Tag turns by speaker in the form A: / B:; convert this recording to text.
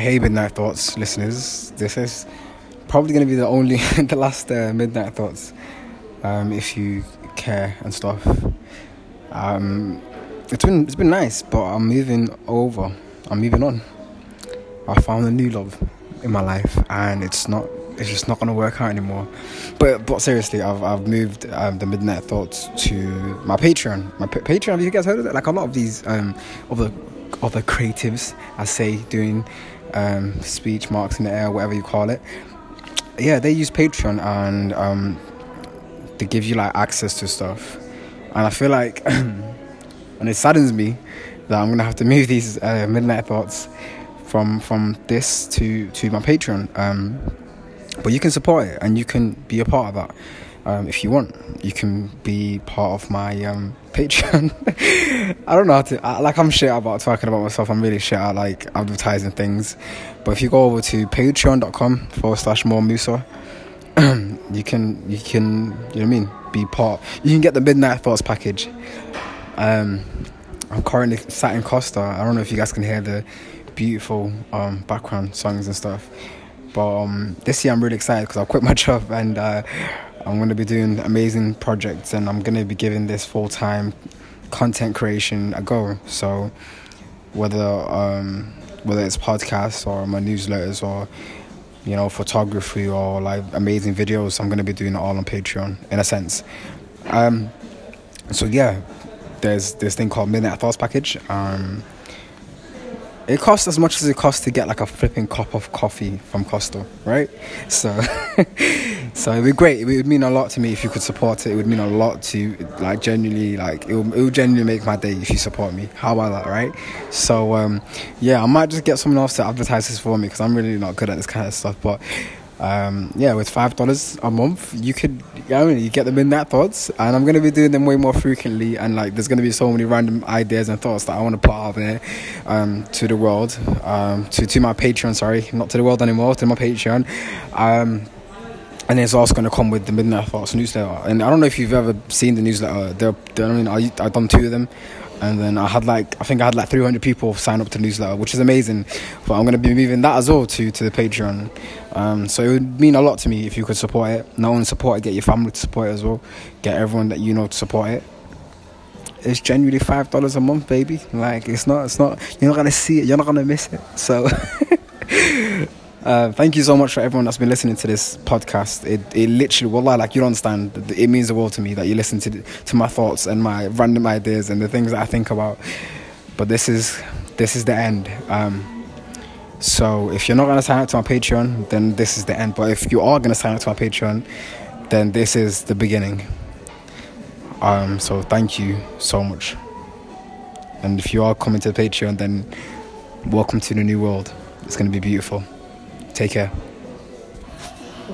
A: Hey, Midnight Thoughts listeners. This is probably going to be the only, the last uh, Midnight Thoughts, um, if you care and stuff. Um, it's been it's been nice, but I'm moving over. I'm moving on. I found a new love in my life, and it's not. It's just not gonna work out anymore. But but seriously, I've I've moved um, the Midnight Thoughts to my Patreon. My P- Patreon. Have you guys heard of it? Like a lot of these um, other other creatives, I say, doing um, speech marks in the air, whatever you call it. Yeah, they use Patreon and um, they give you like access to stuff. And I feel like, and it saddens me that I'm gonna have to move these uh, midnight thoughts from from this to to my Patreon. Um, but you can support it and you can be a part of that um, if you want. You can be part of my um, Patreon. I don't know how to. I, like I'm shit about talking about myself. I'm really shit at like advertising things. But if you go over to patreon.com forward slash more Musa, you can you can you know what I mean be part. You can get the Midnight Thoughts package. Um, I'm currently sat in Costa. I don't know if you guys can hear the beautiful um, background songs and stuff. But um, this year I'm really excited because I quit my job and uh, I'm going to be doing amazing projects and I'm going to be giving this full time content creation a go. So whether um, whether it's podcasts or my newsletters or you know photography or like amazing videos, I'm going to be doing it all on Patreon in a sense. Um, so yeah, there's this thing called Midnight Thoughts package. Um, it costs as much as it costs to get like a flipping cup of coffee from Costa, right? So, so it'd be great. It would mean a lot to me if you could support it. It would mean a lot to like genuinely like it would, it would genuinely make my day if you support me. How about that, right? So, um, yeah, I might just get someone else to advertise this for me because I'm really not good at this kind of stuff, but um, yeah, with five dollars a month, you could, you, know, you get the Midnight Thoughts, and I'm gonna be doing them way more frequently. And like, there's gonna be so many random ideas and thoughts that I want to put out there um, to the world, um, to to my Patreon. Sorry, not to the world anymore, to my Patreon. Um, and it's also going to come with the Midnight Thoughts newsletter. And I don't know if you've ever seen the newsletter. They're, they're, I mean, I, I've done two of them and then I had like I think I had like 300 people sign up to the newsletter, which is amazing. But I'm gonna be moving that as well to to the Patreon. Um, so it would mean a lot to me if you could support it. Not only support it, get your family to support it as well. Get everyone that you know to support it. It's genuinely five dollars a month, baby. Like it's not, it's not. You're not gonna see it. You're not gonna miss it. So. Uh, thank you so much for everyone that's been listening to this podcast. It, it literally, wallah, like you don't understand. It means the world to me that you listen to to my thoughts and my random ideas and the things that I think about. But this is this is the end. Um, so if you're not gonna sign up to my Patreon, then this is the end. But if you are gonna sign up to my Patreon, then this is the beginning. Um, so thank you so much. And if you are coming to the Patreon, then welcome to the new world. It's gonna be beautiful. Take care.